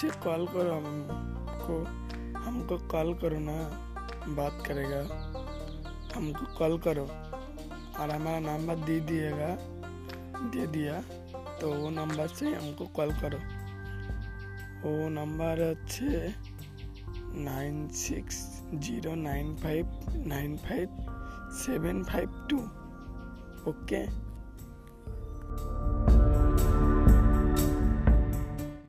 अच्छे कॉल करो, हमको हमको कॉल करो ना, बात करेगा। हमको कॉल करो और हमारा नंबर दे दिएगा, दे दिया तो वो नंबर से हमको कॉल करो। वो नंबर अच्छे, nine six zero nine five nine five seven five two, okay?